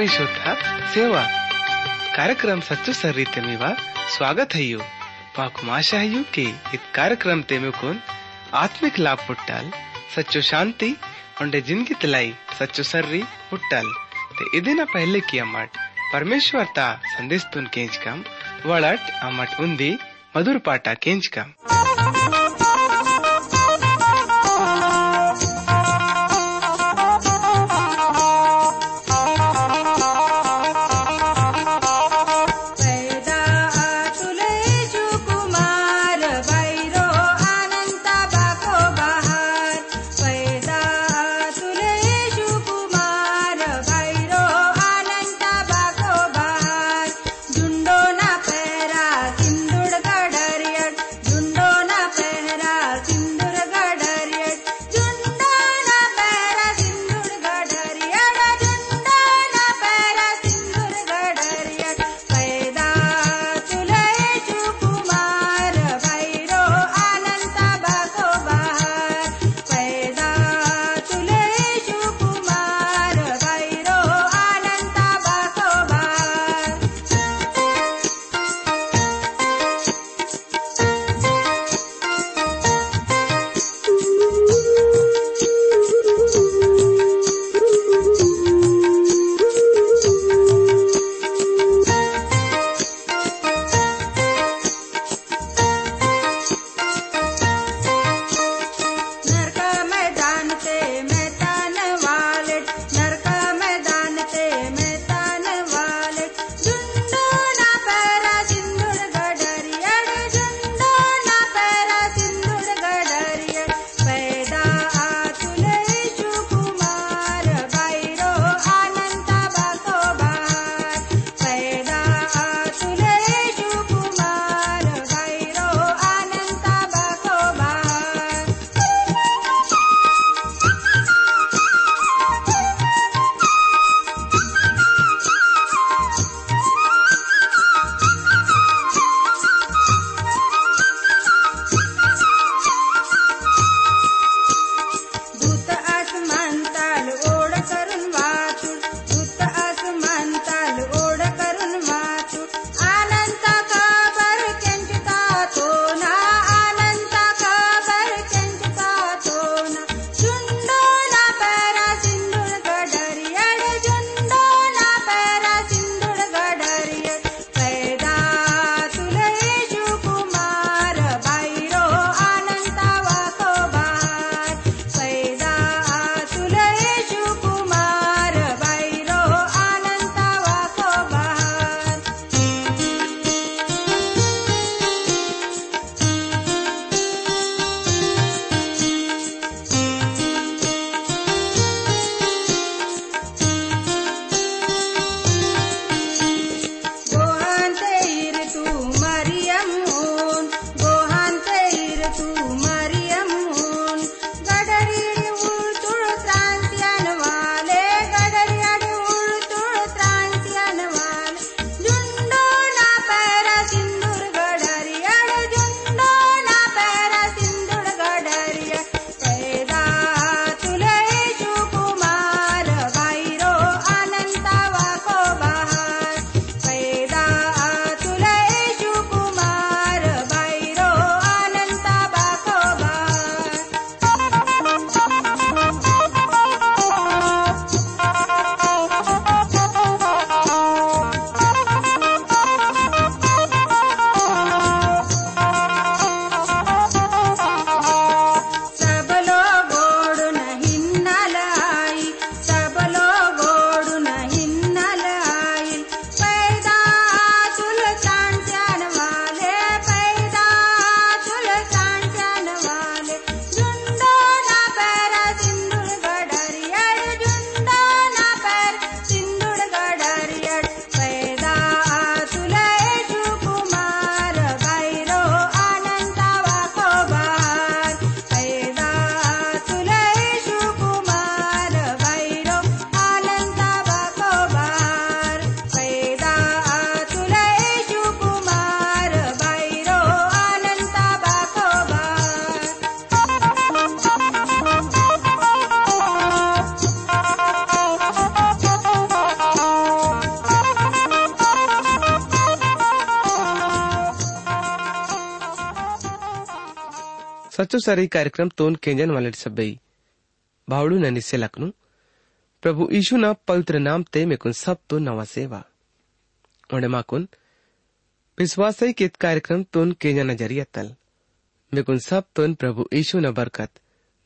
प्रिय श्रोता सेवा कार्यक्रम ವಿಶ್ವಶ್ರೇಷ್ಠ ಸೇವಾ ಕಾರ್ಯಕ್ರಮ ಸಚ್ಚು स्वागत है यू ಹಯ್ಯು ಪಾಕು है यू के इत कार्यक्रम तेमेकोन आत्मिक लाभ पुट्टाल सच्चो शांति उंडे ज़िंदगी तलाई सच्चो सर्री पुट्टाल ते इदिना पहले की अमट परमेश्वर ता संदेश तुन केंच कम वड़ट अमट उन्दी मधुर पाटा केंच कम सारी कार्यक्रम तोन केंजन वाले सब्बई भावड़ू न निसे लखनू। प्रभु यीशु ना पवित्र नाम ते मेकुन सब तो नवा सेवा। ओंडे माकुन विश्वास ही कित कार्यक्रम तोन केंजन नज़रिया तल। मेकुन सब तोन प्रभु यीशु न बरकत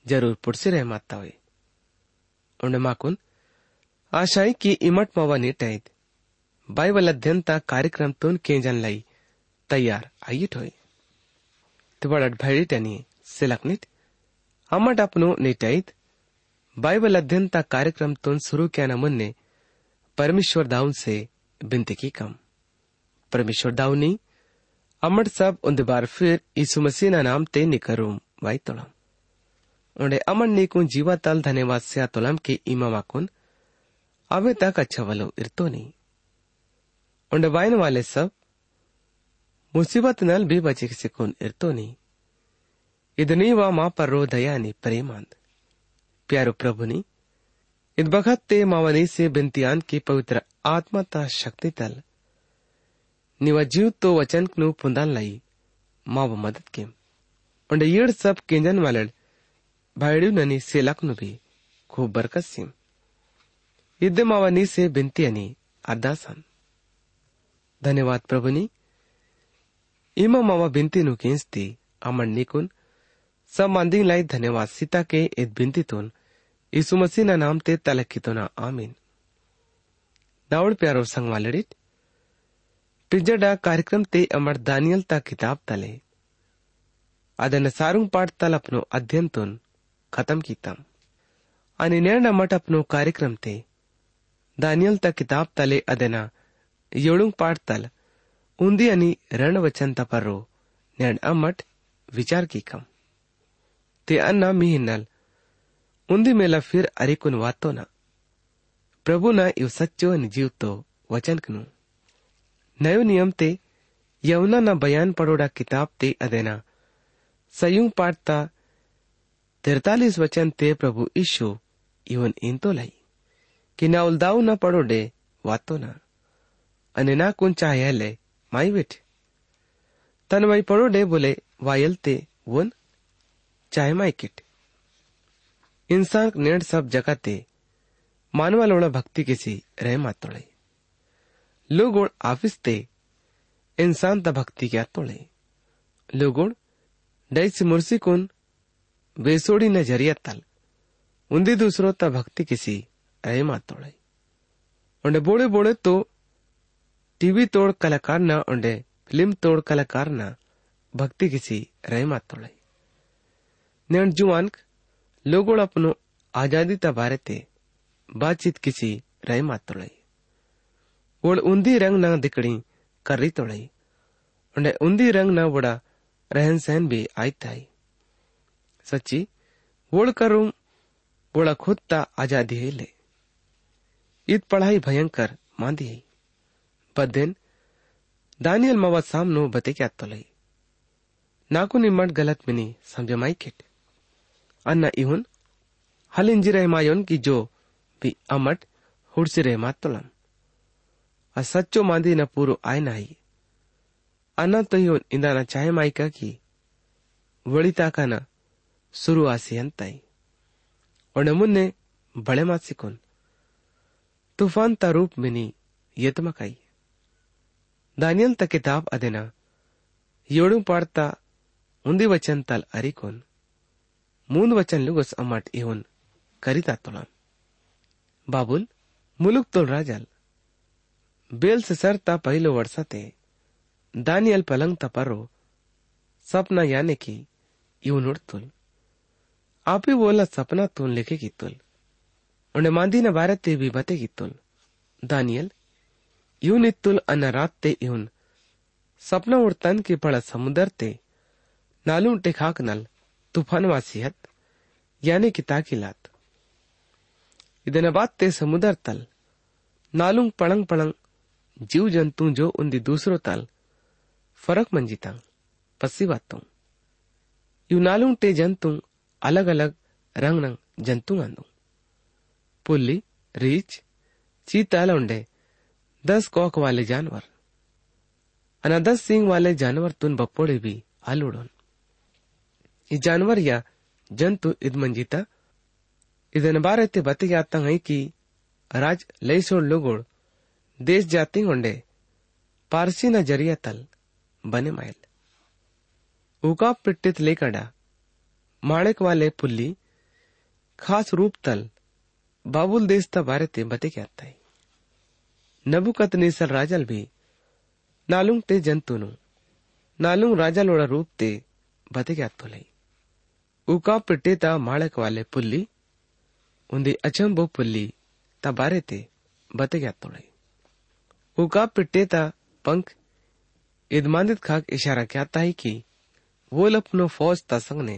ज़रूर पुरसे रह माता हुए। ओंडे माकुन आशाई की इमट मवा नीटाइत बाइबल अध्ययन ता कार्यक्रम तोन केंजन लाई तैयार आईट होय तिबड़ट भैडी टनी सिलकनिट अपनो नीटाइत बाइबल अध्ययन ता कार्यक्रम तोन शुरू किया न परमेश्वर दाऊन से बिनती की कम। परमेश्वर दाऊनी अमट सब उन्द बार फिर यीशु मसीह ना नाम ते निकरूम वाई तोलम। उन्हें अमन नीकु जीवा तल धन्यवाद से तोलम के इमा वाकुन अबे तक अच्छा वलो इरतो नहीं उन्हें वाइन वाले सब, मुसीबत नल भी बचे किसी कुन इरतो नहीं ఇది నీవా दया పర్రోదయాని ప్రేమాంద్ प्यारो प्रभु नी इत बखत ते मावनी से बिंतियान के पवित्र आत्मा ता शक्ति तल। निवा जीव तो वचन नु पुंदान लाई, माव मदद के उंडे येड़ सब केंजन वाले भाईडू ननी सेलक नु भी, खूब बरकत सिम। इद मावनी से बिनती अनी अरदासन धन्यवाद प्रभु नी इमा मावा बिनती नु केंसती अमन निकुन लाई धन्यवाद सीता के इत बिनती तोन यीशु मसीह ना नाम ते तलक्की तो ना आमीन दावड़ प्यारो संग वालडिट ಟಿಜ್ಜಡ ಕಾರ್ಯಕ್ರಮ ते अमर दानियल ता किताब तले ಅದನ್ನ ಸಾರುಂಗ್ ಪಾಠ ತಲ अपनो अध्ययन तोन खत्म कीतम आणि नेर्ण मठ अपनो कार्यक्रम ते दानियल ता किताब तले अदना योळुंग पाठ तल उंदी आणि रण ते अन्ना मीह नल उन्दी मेला తిఅన్న మీ హిన్నల్ ಉಂದಿ ಮೇಲ ಫಿರ್ ಅರಿಕುನ್ ವಾತೋನ ಪ್ರಭುನ ಇವ್ तो वचन कनु। नयो नियम ते यवना ना बयान पड़ोड़ा किताब ते अदेना। सयुंग पाठता तिरतालीस वचन ते प्रभु ईशु इवन इन तो लाई। कि ना उलदाऊ ना पड़ोडे वातो ना। अने ना कुन चाहे ले माई बेट। तन वही पड़ोडे बोले वायल ते वन सब जगह ते मानवा लोड़ा भक्ति किसी रह मातोड़े लोगोड़ ऑफ़िस ते इंसान ता भक्ति क्या तोड़े लोगोड़ डैसी मुर्सी कुन बेसोड़ी न ज़रिया तल। उन्दी दूसरो ता भक्ति किसी रह मातोड़े उन्हें बोड़े बोड़े तो टीवी तोड़ कलाकार न, उन्हें फ़िल्म तोड़ कलाकार न भक्ति किसी रह मातोड़े नेण जुआन लोगोड़ अपनो आज़ादी ता बारे ते बातचीत किसी रह मातोड़े ओड़ उन्दी रंग न दिकड़ी कर्री तोड़ई उन्हें उन्दी रंग न बड़ा रहन सहन भी आई ताई सच्ची वोड़ करूँ वोड़ा खुद ता आज़ादी है ले ईद पढ़ाई भयंकर मांदी है बदेन दानियल मवा सामनो बते क्या तोलई नाकु निम्मट गलत मिनी समझमाई किट अन्ना इहुन हलिंजी रहमायोन की जो भी अमट हुड़सी रहमा तलम अ सच्चो मांदी न पूरो आय नाही अन्ना तो इहुन इंदाना चाहे माइका की वड़ीता का न शुरू आसी अंताई और नमुन्ने बड़े मात सिकोन तूफ़ान ता रूप मिनी यतमक आई दानियल ता किताब अदेना योड़ू पाड़ता उन्दी वचन तल अरिकोन मूंद वचन लुगस अमाट एवन करिता तोळाम बाबुल, मुलुक तोल राजल। बेल से सर सरता पहलो वर्षाते दानियल पलंग तपारो, सपना याने की इवन उड़तुल आप ही बोला सपना तुन लेके की तुल। उन्हें मांदी न बारे ते भी बते की तुल। दानियल, यून इतुल अनरात ते इवन सपना उड़तन के पड़ा समुद्र ते नालू टेखाक नल। तूफ़ान वासीहत यानी कि ताकिलात। इदनबाद ते समुद्र तल, नालुंग पड़ंग पड़ंग जीव जंतु जो उन्दी दूसरो तल, फरक मंजी पसी बातों। यू नालुंग ते जंतु अलग अलग रंग रंग जंतु आंदू। पुल्ली, रीच चीता लौंडे दस कॉक वाले जानवर। अना दस सिंह वाले जानवर तुन बपोड़े भी आलूड़ोन ಈ ಜಾನುವಾರು ಯಾ ಜಂತು ಇದ್ ಮಂಜಿತ ಇದನ್ನ ಬಾರೈತೆ ಬತ್ತಿಗೆ ಆತಂಗ್ ಐಕಿ ರಾಜ್ ಲೈಸೋಡ್ ಲುಗೋಡ್ ದೇಶ ಜಾತಿ ಹೊಂಡೆ पारसी न जरिया तल बने मायल उका पिट्टित लेकड़ा माणिक वाले पुल्ली खास रूप तल बाबुल देश ता बारे ते बते क्या आता है नबुकत नेसल राजल भी नालुंग ते जंतुनु नालुंग राजल ओड़ा रूप ते बते क्या तो लई पुल्ली ता बारे ते बते क्या तो लई उका पिट्टे ता पंख इदमानित खाक इशारा क्या है कि वो लपनो फौज ता संग ने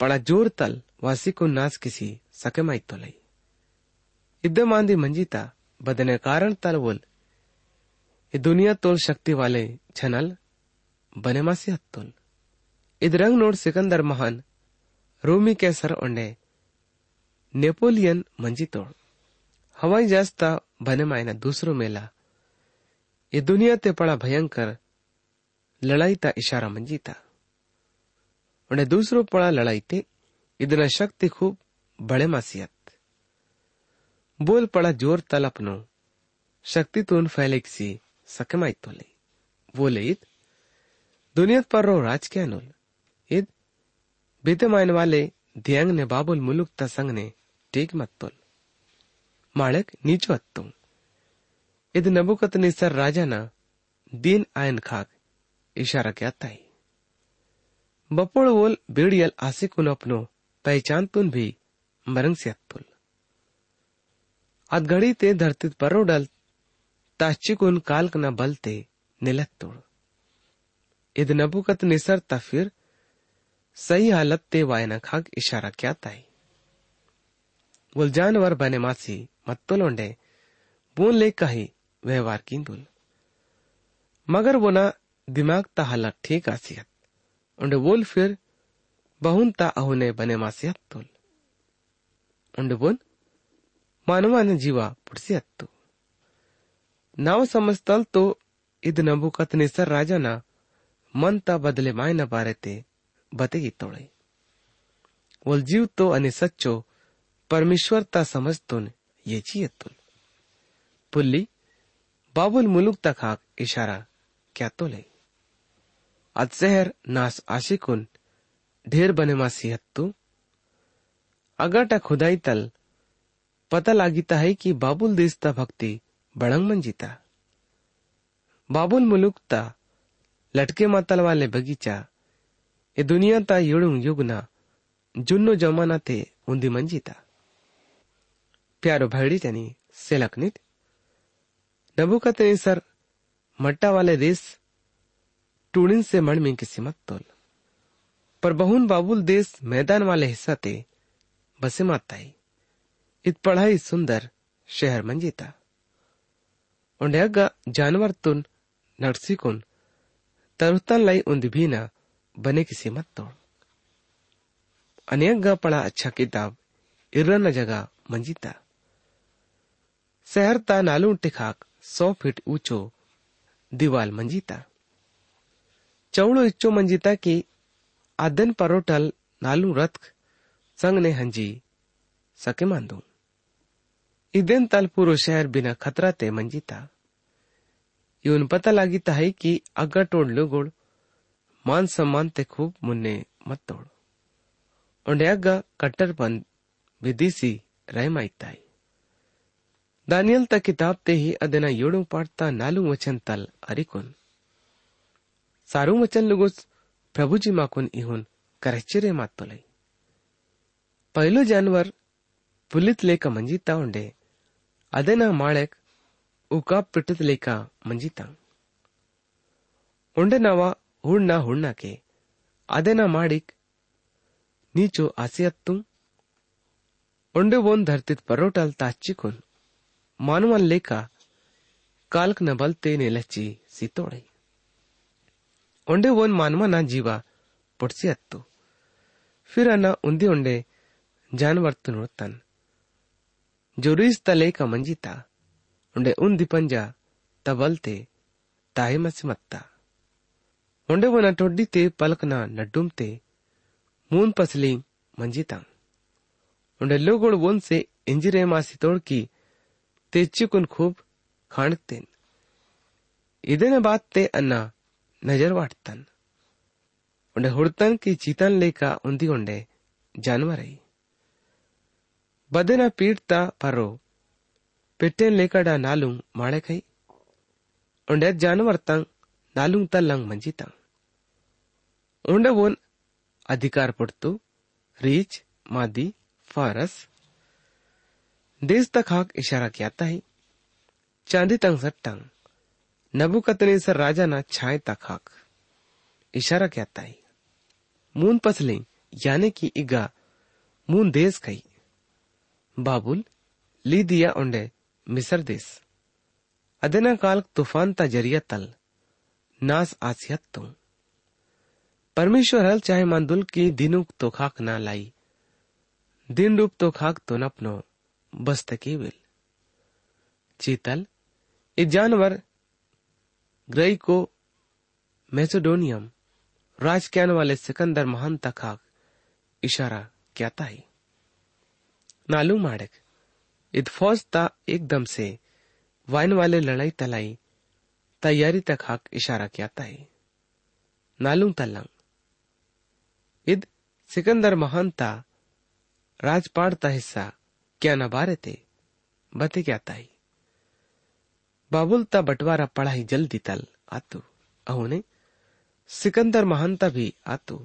पड़ा ज़ोर तल वासी को नाच किसी सके माई तो मांदी मंजीता बदने कारण तल बोल ये दुनिया तोल शक्ति वाले छनल बने मासी हत्तोल सिकंदर महान, रोमी के सर ओंडे, नेपोलियन मंजी तोड़। हवाई जास्ता बने मायना दूसरो मेला। ये दुनिया ते पड़ा भयंकर लड़ाई ता इशारा मंजीता उन्हें दूसरो पड़ा लड़ाई ते इतना शक्ति खूब बड़े मासियत। बोल पड़ा ज़ोर तल अपनो शक्ति तो उन किसी सकमाई तो ले। बोले इत दुनिया पर रो राज के अनुल इत बीतेमान वाले ध्यांग ने बाबुल मुलुक तसंग ने තසංගනේ ටීගමත්තුල් माणक नीचो अत्तुं यदि नबुकत निसर राजा ना दीन आयन खाक इशारा क्या ताई। बपोल वोल बेड़ियल आसिकुन अपनो पहचान तुन भी मरंग से अत्तुल अदगड़ी ते धरती परोडल ताश्चिकुन कालक न बलते निलत तोड़। यदि नबुकत निसर तफिर सही हालत ते ताई? वोल जानवर बने मासी मत्तुलोंडे बून ले कही, व्यवहार कींदुल मगर वो ना दिमाग ता हालत ठीक आसियत उंडे बोल फिर, बहुन ता अहुने बने मासियत तुल। उंडे बोल मानवाने जीवा पुड़सियत तु। नाव समजतल तो इद नबुकत निसर राजा ना, मन ता बदले माय न बारे ते बतेगी तोड़े। बोल, जीव तो अने सच्चो, परमेश्वर ता समझतुन ये चीयत तुल पुल्ली, बाबुल मुलुक तक हाक इशारा क्या तो ले आज शहर नास आशिकुन, ढेर बने मासी हत्तु अगाटा खुदाई तल, पता लागिता है कि बाबुल देशता भक्ति बड़ंग मंजिता। बाबुल मुलुक ता, लटके मातल वाले बगीचा युड़ुंग युगना जुन्नो जमाना थे उन्दी मंजिता प्यारो भैड़ी तनी सेलकनित नबुकतनेसर मट्टा वाले देश टूणिन से मणमी की सिमत तोल। पर बहुन बाबुल देश मैदान वाले हिस्सा ते बसे माताई इत पढ़ाई सुंदर शहर मंजीता उंडेगा जानवर तुन नरसिकुन तरुतन लाई उन्द भी न बने किसी मत तोड़ अनेक गा पड़ा अच्छा किताब, इर्रा न जगा मंजीता। शहर ता नालू टिखाक सौ फीट ऊंचो दीवाल मंजीता। चौड़ो इच्चो मंजीता की आदन परोटल नालू रथ संग ने हंजी, सके मान दू इदेन तल पूरो शहर बिना खतरा ते मंजीता। यून पता लागी ताई कि अग्गा टोड़ लो गोड़ ಮಾನ್ ಸಮ್ಮಾನ್ ತೆಕ್ಕು ಮುನ್ನೆ ಮತ್ತೋಳು ಒಂಡೆಯಗ್ಗ ಕಟ್ಟರ್ ಬಂದ್ ಬಿದಿಸಿ ರೈಮಾಯ್ತಾಯಿ ದಾನಿಯಲ್ ತ ಕಿತಾಬ್ ते ही ಅದನ್ನ ಏಳು ಪಾಡ್ತಾ ನಾಲು ವಚನ್ ತಲ್ ಅರಿಕೊನ್ ಸಾರು ವಚನ್ ಲುಗೋಸ್ ಪ್ರಭುಜಿ ಮಾಕೊನ್ ಇಹುನ್ ಕರೆಚ್ಚರೆ ಮಾತ್ತೊಲೈ ಪೈಲು ಜಾನ್ವರ್ ಪುಲಿತ್ ಲೇಕ ಮಂಜಿತಾ ಉಂಡೆ ಅದನ್ನ ಮಾಳೆಕ್ ಉಕಾಪ್ ಪಿಟ್ಟತ್ ಲೇಕ ಮಂಜಿತಾ ಉಂಡೆ ನಾವ ಹೂರ್ಣ ಹುಣ್ಣಕ್ಕೆ ಅದೆನ ಮಾಡಿಕ್ ನೀಚು ಆಸೆಯತ್ತು ಉಂಡು ಬೋನ್ ಧರ್ತಿತ್ ಪರೋಟಲ್ ತಾಚಿಕೊನ್ ಮಾನುವನ್ ಲೇಖ ಕಾಲ್ಕ್ ನ ಬಲ್ತೆ ನೆಲಚಿ ಸಿತೋಡೆ ಉಂಡೆ ಓನ್ ಮಾನವನ ಜೀವ ಪೊಡ್ಸಿ ಹತ್ತು ಫಿರನ ಉಂದಿ ಉಂಡೆ ಜಾನುವರ್ತು ನೋಡ್ತಾನ ಜೊರೀಸ್ ತಲೇಕ ಮಂಜಿತ ಉಂಡೆ ಉಂದಿ ಪಂಜ ತಬಲ್ತೆ ತಾಯಿ ಮಸಿ ಮತ್ತಾ ನೊಂಡೆವನ ಟೊಡ್ಡಿತೆ ಪಲಕನ ನಡ್ಡುಂತೆ ಮೂನ್ ಪಸಲಿ ಮಂಜಿತ ಉಂಡೆ ಲೋಗಳು ಒಂದ್ಸೆ ಎಂಜಿರೆ ಮಾಸಿ ತೊಳ್ಕಿ ತೆಚ್ಚಿಕುನ್ ಖೂಬ್ ಕಾಣುತ್ತೇನ್ ಇದನ್ನ ಬಾತ್ತೆ ಅನ್ನ ನಜರ್ ವಾಡ್ತಾನ್ ಉಂಡೆ ಹುಡ್ತಾನ್ ಕಿ ಚೀತಾನ್ ಲೇಕ ಉಂದಿಗೊಂಡೆ ಜಾನುವರೈ ಬದನ ಪೀಡ್ತಾ ಪರೋ ಪೆಟ್ಟೆನ್ ಲೇಕಡ ನಾಲು ಮಾಳೆಕೈ ಉಂಡೆ ಜಾನುವರ್ ತಂಗ್ ನಾಲುಂಗ್ ತಲ್ಲಂಗ್ ಮಂಜಿತಂಗ್ ಉಂಡೆ ಓನ್ अधिकार पड़तो रीच मादी फारस देश तक हाक इशारा कियाता है चांदी तंग सट्टंग नबुकतने सर राजा ना छाए तक हाक इशारा कियाता है मून पसले यानी कि इगा मून देश कई बाबुल ली दिया उंडे मिसर देश ಅದನ ಕಾಲಕ್ ತುಫಾನ್ ತ ಜರಿಯ ತಲ್ नास आसियत तुम परमेश्वर हल चाहे मंदुल की दिनुक तो खाक ना लाई। दिन रूप तो खाक तो नपनो बस तकी विल। चीतल ये जानवर ग्रई को मैसेडोनियम, राज कैन वाले सिकंदर महान खाक इशारा क्या था ही। नालू माड़क इत फौज ता एकदम से वाइन वाले लड़ाई तलाई तैयारी तक हाक इशारा किया है नालू तलंग इद सिकंदर महान ता राजपाट ता हिस्सा क्या न बारे थे बते क्या ताई बाबुल ता बंटवारा पढ़ाई जल्दी तल आतु। अहोने सिकंदर महानता भी आतु।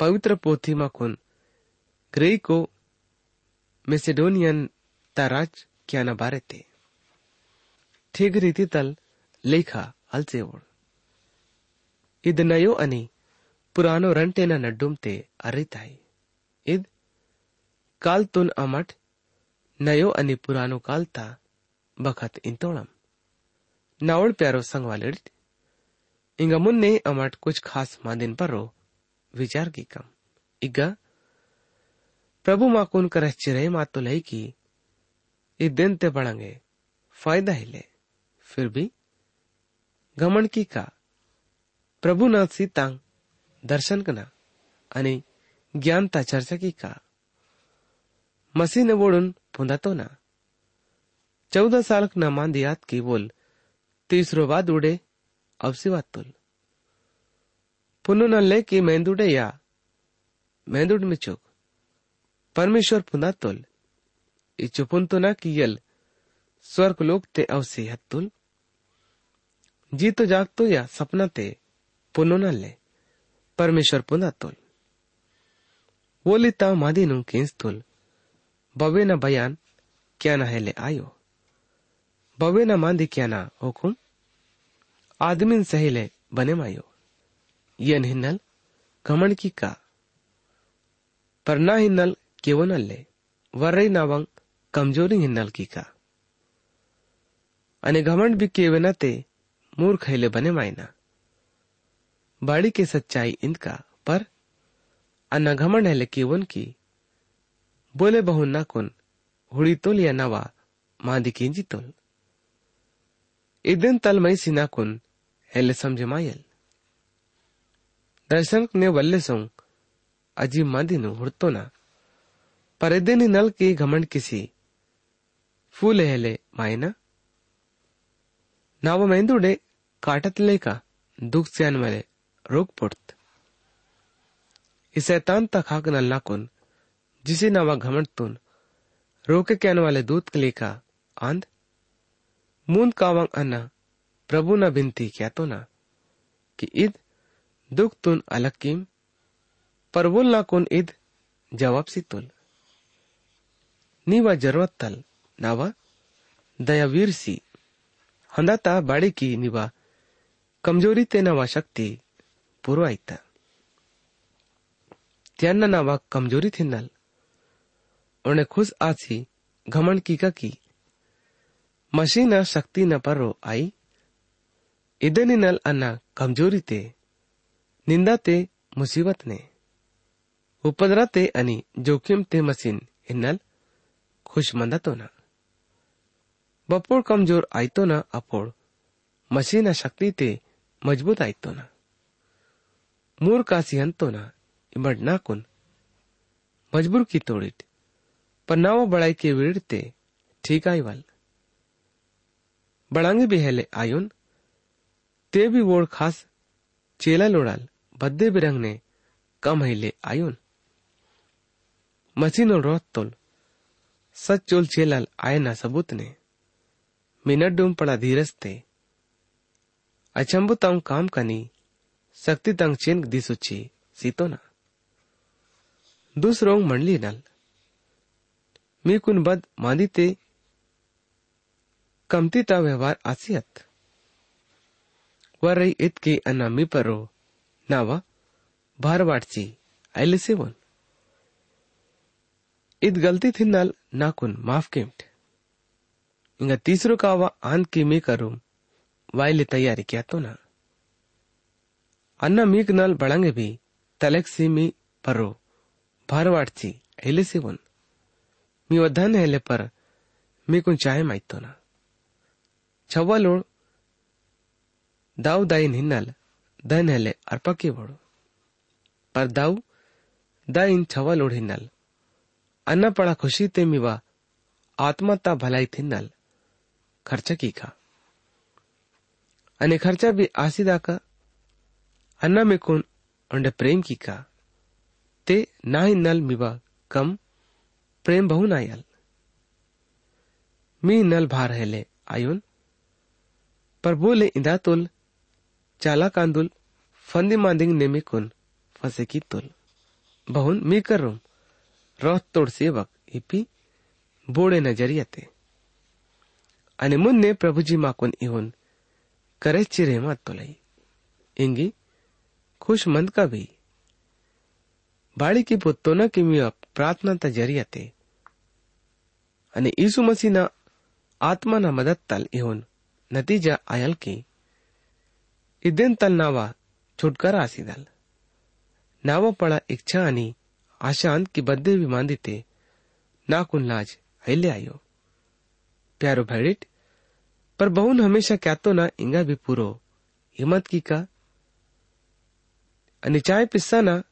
पवित्र पोथी मकुन ग्रेई को मेसिडोनियन ता राज क्या न बारे थे ठीक रीति तल लेखा ಅಲ್ಸೇವೋಳು ಇದ್ ನಯೋ ಅನಿ ಪುರಾನೋ ರಂಟೆನ ನಡ್ಡುಮ್ತೆ ಅರಿತಾಯಿ ಇದ್ ಕಾಲ್ ತುನ್ ಅಮಟ್ ನಯೋ ಅನಿ ಪುರಾನೋ ಕಾಲ್ತಾ ಬಖತ್ ಇಂತೋಳಂ ನಾವಳ ಪ್ಯಾರೋ ಸಂಗವಾಲಿಡ್ ಇಂಗ ಮುನ್ನೆ ಅಮಟ್ ಕುಚ್ ಖಾಸ್ ಮಾದಿನ್ ಪರೋ विचार की कम इगा प्रभु माकुन कर चिरे मातो लई की इ दिन ते पढ़ेंगे फायदा हिले फिर भी घमंड की का। प्रभुनाथ सीतांग, दर्शन कना आणि ज्ञानता चर्चा की का। मसीह ने वोडून पुंदातो ना। चौदह साल ना मांदियात की बोल, तीसरो बाद उड़े अवसी वातुल पुनः ले की मेंदुडे या मेंदुड में चुक। परमेश्वर पुंदातोल इचुपुंतो ना की यल, स्वर्ग लोक ते अवसी हत्तुल जीतो जागतो या सपना ते पुनोनल्ले परमेश्वर पुनातोल वोलिता मादीनु केंस्तुल बवे न बयान क्या न हेले आयो। बवे न मांदी क्या न हुकुम आदमीन सहेले बने मायो। यन हिन्नल घमण की का। पर ना हिन्नल केवनल्ले वर्रई नावंग कमज़ोरी मूर्ख हेले बने मायना। बाड़ी के सच्चाई इनका पर अनघमण है लेकिन की। बोले बहु ना कुन, हुड़ी तोल या नवा, मादी की जी तोल इदन तलमई सिना कुन, हेले समझ मायल। दर्शन ने वल्ले सो अजीब मादी नु हुड़तो ना। पर इदन नल की घमंड किसी, फूल हेले मायना। ನಾವು ಮೆಂದುಡೆ ಕಾಟತ್ಲೇಕ ದುಕ್ಸ್ಯಾನ್ ಮೇಲೆ रोग पड़त इस शैतान तक हाक नल नाकुन जिसे नवा घमंड तुन रोके के आने वाले दूत के लेका आंध मूंद कावंग अन्ना प्रभु न बिनती क्या तो ना कि ईद दुख तुन अलग कीम पर बोल ना कुन ईद जवाब सी तुल नीवा जरूरत तल नावा दयावीर सी ಹಂದಾತ ಬಾಳಿಕಿ ನಿವ ಕಮಜೋರಿ ते नवा शक्ती पुरवायता त्यांना नावा कमजोरी थिन्नल उन्हें खुश आसी घमंड की का की मशीना शक्ति न परो आई इदनी नल अन्ना कमजोरी ते निंदा ते मुसीबत ने उपद्रा ते अनि जोखिम ते मशीन हिन्नल खुशमंदा तो ना बपोळ कमज़ोर आयतो ना अपोळ मशीना शक्ती ते मज़बूत आयतो ना. मूर कासी हंतो ना, इमड नाकुन मजबूर की तोड़िट पर नावा बड़ाई के वीड़ते ठीक आई वाल. बड़ांगे भी हेले आयुन. ते भी वोड़ खास चेला लोड़ाल, बद्दे बिरंग ने कम हिले आयुन. मसीनो रोत तोल. सच चोल चेलाल आए ना सबूत ने धीरज ते अचंबु ताऊ काम कनी, शक्ति तंग चेन दिसुची सीतो ना। दूसरों मंडली नल। मी कुन बद मांदी ते कमती ता व्यवहार आसियत। वर रही इत के अन्ना मी परो, नावा भारवाटची ऐले सेवन। इत गलती थी नल नाकुन माफ़ केम्ट। कावा आंत की मी करूँ वाइले तैयारी किया तो ना। अन्ना मीक नल बड़ंगे भी, तलक सी मी परो भारवाटची ऐले सेवन मी वधन हेले पर, मी कुन चाहे माइतो ना। छव्वा लोड, दाऊ दाइन हिन्नल दन हेले अर्पके बड़ो। पर दाऊ दाइन छव्वा लोड हिन्नल खर्चा की खा अने खर्चा भी आसीदा का? अन्ना में कौन మెకోన్ प्रेम की का? ते ना ही नल मिवा कम प्रेम बहु नायल मी नल भार है ले, आयोन। पर बोले इंदा तुल, चाला कांदुल, फंदी मांदिंग ने नेमी कुन फसे की तुल। बहुन मी कर करूम रोह तोड़ सेवक इपी बोड़े नज़रिया थे અને મુન્ને પ્રભુજીમાં ઇહોન કરે ચિરે ತೊಲೈ ಇಂಗಿ ખુશ મંદ કા ભી બાળકી પોતોના કિમિયા પ્રાર્થના જરી હતી અને ઈસુ મસીહના આત્માના મદદ તલ ઇહોન નતીજા આયલ કે ઇદેન તલ નાવા છુટકારા આસીદલ નાવા પડા ઈચ્છા અને આશાંત કે બધે વિમાન દીતે નાકુન લાજ હૈલે આયો પ્યારો ભેડિટ पर बहुल हमेशा क्या तो ना, इंगा भी पूरो। हिम्मत की का? अनिचाय पिस्सा ना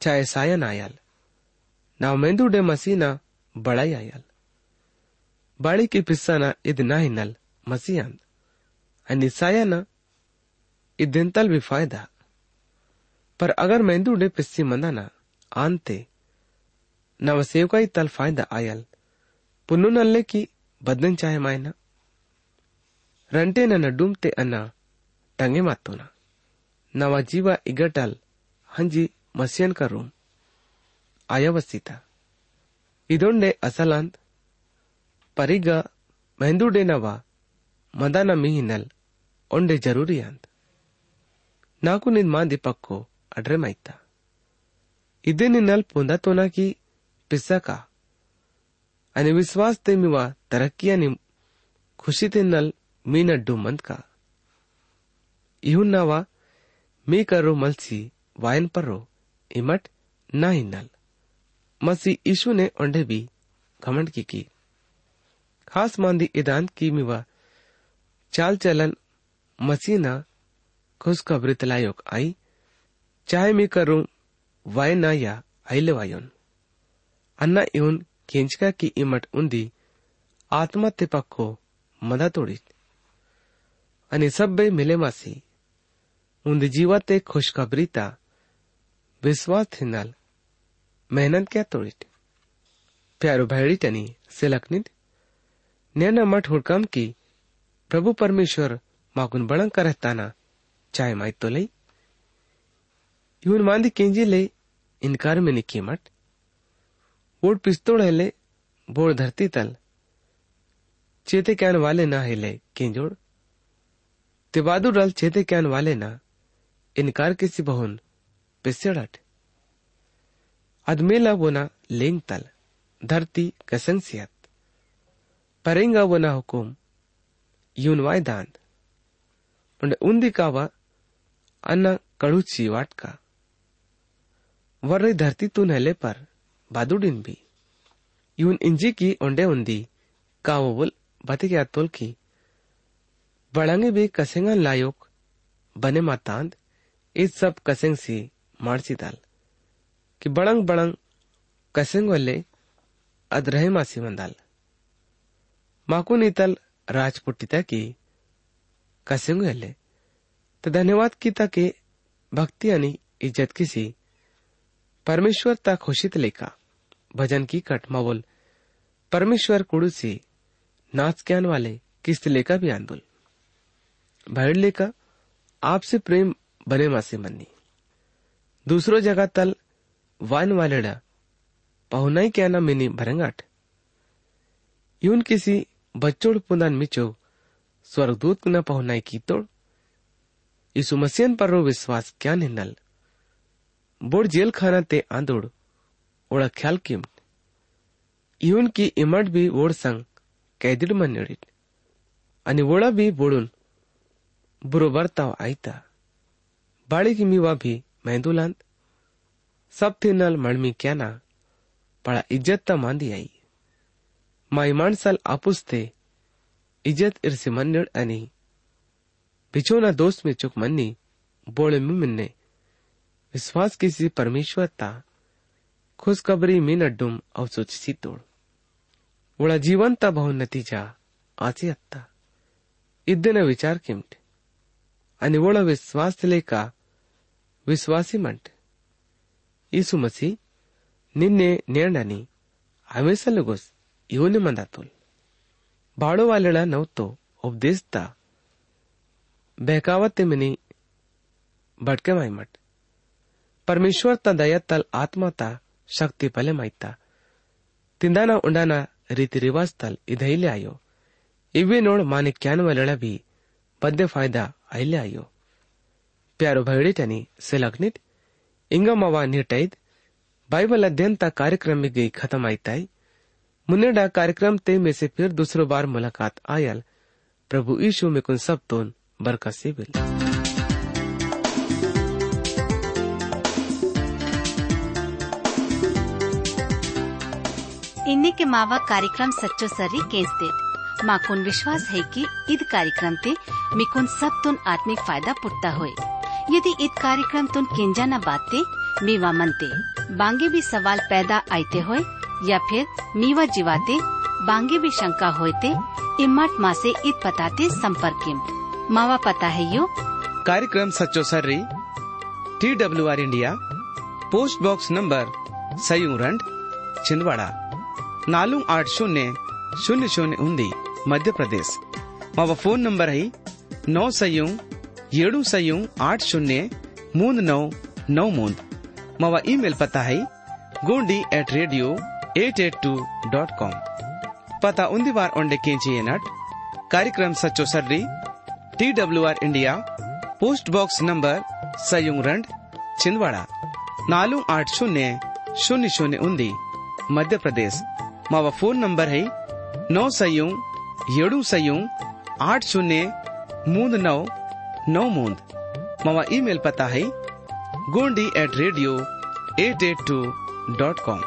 चाहे सायन आयाल। ना मेंदू डे मसीना बड़ाई आयाल। बाड़ी की पिस्सा ना, इद ना ही नल मसीयान अनि साया ना इदिन तल भी फ़ायदा। पर अगर मेंदू डे पिस्सी मंदा ना, आंते, ना वसेव का ही तल फ़ायदा आयल। पुनु नल्ले की, बदन चाहे मायना। ರಂಟೆ ನನ್ನ ಡುಮ್ತೆ ಅನ್ನ ಟಂಗೆ ಮಾತೋನ ನವ ಜೀವ ಇಗಟಲ್ ಹಂಜಿ ಮಸ್ಯನ್ ಕರುಂ ಆಯವಸ್ಥಿತ ಇದೊಂಡೆ ಅಸಲಾಂತ್ ಪರಿಗ ಮೆಹಂದುಡೆ ನವ ಮದನ ಮಿಹಿನಲ್ ಒಂಡೆ ಜರೂರಿ ಅಂತ ನಾಕು ನಿನ್ ಮಾಂದಿ ಪಕ್ಕೋ ಅಡ್ರೆ ಮೈತ ಇದೇ ನಿನ್ನಲ್ ಪುಂದತೋನ ಕಿ ಪಿಸ್ಸಕ અને વિશ્વાસ તેમીવા તરક્કિયાની ખુશી તેનલ मीन अड्डू मंद का इहुन नावा మీనడ్డు ఇహున్నావా मलसी वायन पर रो इमट ना ही नल मसी ईशु ने ओंडे भी घमंड की की खास मांदी इदान की मिवा चाल चलन मसीना खुशखबरी तलायोक आई चाहे मी करूँ वाय ना या आइले वायोन अन्ना इहुन खेंचका की इमट उन्दी आत्मा तिपक को मदा तोड़ी અને સબ્બે મિલેમાસી ઊંધ જીવાતે ખુશખબરીતા વિશ્વાસ થિનાલ મહેનત ક્યાં તોડીટ પ્યારો ભેડીટની સિલકનિત નેના મઠ હુડકમ કી પ્રભુ પરમેશ્વર માકુન બળંગ કરતાના ચાય માય તો લઈ ಇವನ್ ಮಾಂದಿ ಕೆಂಜಿಲೆ इनकार में निकी मट वोट पिस्तौल हेले बोड़ धरती तल चेते कैन वाले ना हिले केंजोड़ तिवादु डल चेते कैन वाले ना। इनकार किसी बहुन पिस्यड़ट अदमेला वोना लेंग तल धरती कसंसियत। परेंगा वोना हुकुम, यूनवाय दांत पुंड उन्दी कावा, अन्ना कड़ुची वाट का वर्रे धरती तू नहले पर, बादुडिन भी। यून इंजी की ओंडे उन्दी कावोबुल बते क्या तोल की। बड़ंगे भी कसेंगा लायोक, बने मातांद, इस सब कसेंग सी मारसी दाल। कि बड़ंग बड़ंग कसेंग वल्ले अद्रहे मासी मंदाल। माकू नीतल राजपुटिता की कसेंग वल्ले तर धन्यवाद कीता के भक्ती आणि इज़्ज़त किसी परमेश्वर ता खुशीत लेका भजन की कट मावोल परमेश्वर कुड़ू सी नाच ज्ञान वाले किस्त लेका भी आंदोल। भैड लेका आपसे प्रेम बने मासे मन्नी। दूसरो जगह तल वान वालेडा, पहुनाई क्या ना मिनी भरंगाट। यून किसी बच्चोड़ पुनान मिचो, स्वर्गदूत न पहुनाई की तोड़। यीशु मसीहन पर रो विश्वास क्या निन्नल बोड़ जेल खाना ते आंदोड़, ओड़ा ख्याल किम। इवन की इमट भी वोड संग कैदिड मन्नेडिट आणि वोड़ा भी बोड़ून बुरो बर्ताव आईता बाड़ी की मीवा भी मेहंदुलांत सब थी नल मणमी क्या ना पड़ा इज़्ज़त ता मांदी आई। माई माणसाल आपुस थे इज़्ज़त इरसे मन्नड आणि बिचोना दोस्त में चुक मन्नी, बोले में मिन्ने। विश्वास किसी परमेश्वर ता, खुशखबरी मीन अड्डुम अवसोच सी तोड़ वड़ा जीवन ता बहु नतीजा आचे अत्ता। इद्दन विचार किमट। निवळ ವಿಶ್ವಾಸಲೇಕ ವಿಶ್ವಾಸಿ ಮಂಟ್ ಯीशू ಮಸಿ ನಿನ್ನೆ ನೇಣಾನಿ ಆಮೇಸಲ್ಲುಗೊಸ್ ಇವನೆ ಮಂದಾತೋಲ್ ಬಾಳೋವಾಲೆಳ ನೌತೋ ಉಪದೇಶತ बहकावते मिनी भटके माई मट। परमेश्वर ता दया तल आत्मा ता शक्ति पले माइता तिंदाना उंडाना रीति रिवाज तल इधई ले आयो। इवे नोड़ माने क्यान वाले भी बद्य फ़ायदा ಅಯ್ಯಾಯ್ಯೋ से ಭಯಡಿಟನಿ इंगा ಇಂಗಮವ ನಿರ್ಟೈದ್ बाइबल अध्ययन ता कार्यक्रम में गई खत्म आई ताई। मुन्नेडा कार्यक्रम ते में से फिर दूसरो बार मुलाकात आयल। प्रभु यीशु में कुन सब तोन बरकत से बिल। इन्हीं के मावा कार्यक्रम सच्चो सरी केस देते माकुन विश्वास है कि ईद कार्यक्रम ते मिकुन सब तुन आत्मिक फ़ायदा पुटता हो यदि ईद कार्यक्रम तुन केंजा न बाते, मीवा मनते, बांगे भी सवाल पैदा आते होए, या फिर मीवा जीवाते, बांगे भी शंका होते इमट माँ से ईद पताते संपर्क मावा पता है यो? कार्यक्रम सचो सर्री T W R India, post box number सयूरंड Chhindwara, नालू आठ शून्य शून्य शून्य उन्दी। ಉಂದಿ ಮಧ್ಯಪ್ರದೇಶ ಮಾವ ಫೋನ್ ನಂಬರ್ है नौ सयू ಏಳು सयू आठ शून्य मूंद नौ नौ मूंद मावा ईमेल पता है Gondi at radio at at two dot com पता उन्दी बार ओंडे केंची नट कार्यक्रम सच्चो सर्री T W R India post box number सयुंग रंड छिंदवाड़ा नालू आठ शून्य शून्य शून्य उन्दी मध्य प्रदेश मावा फोन नंबर है नौ सयू येडू सयूं आठ शून्य मूंद नौ नौ मूंद। मवा ईमेल पता है, Gondi at radio eight eight two dot com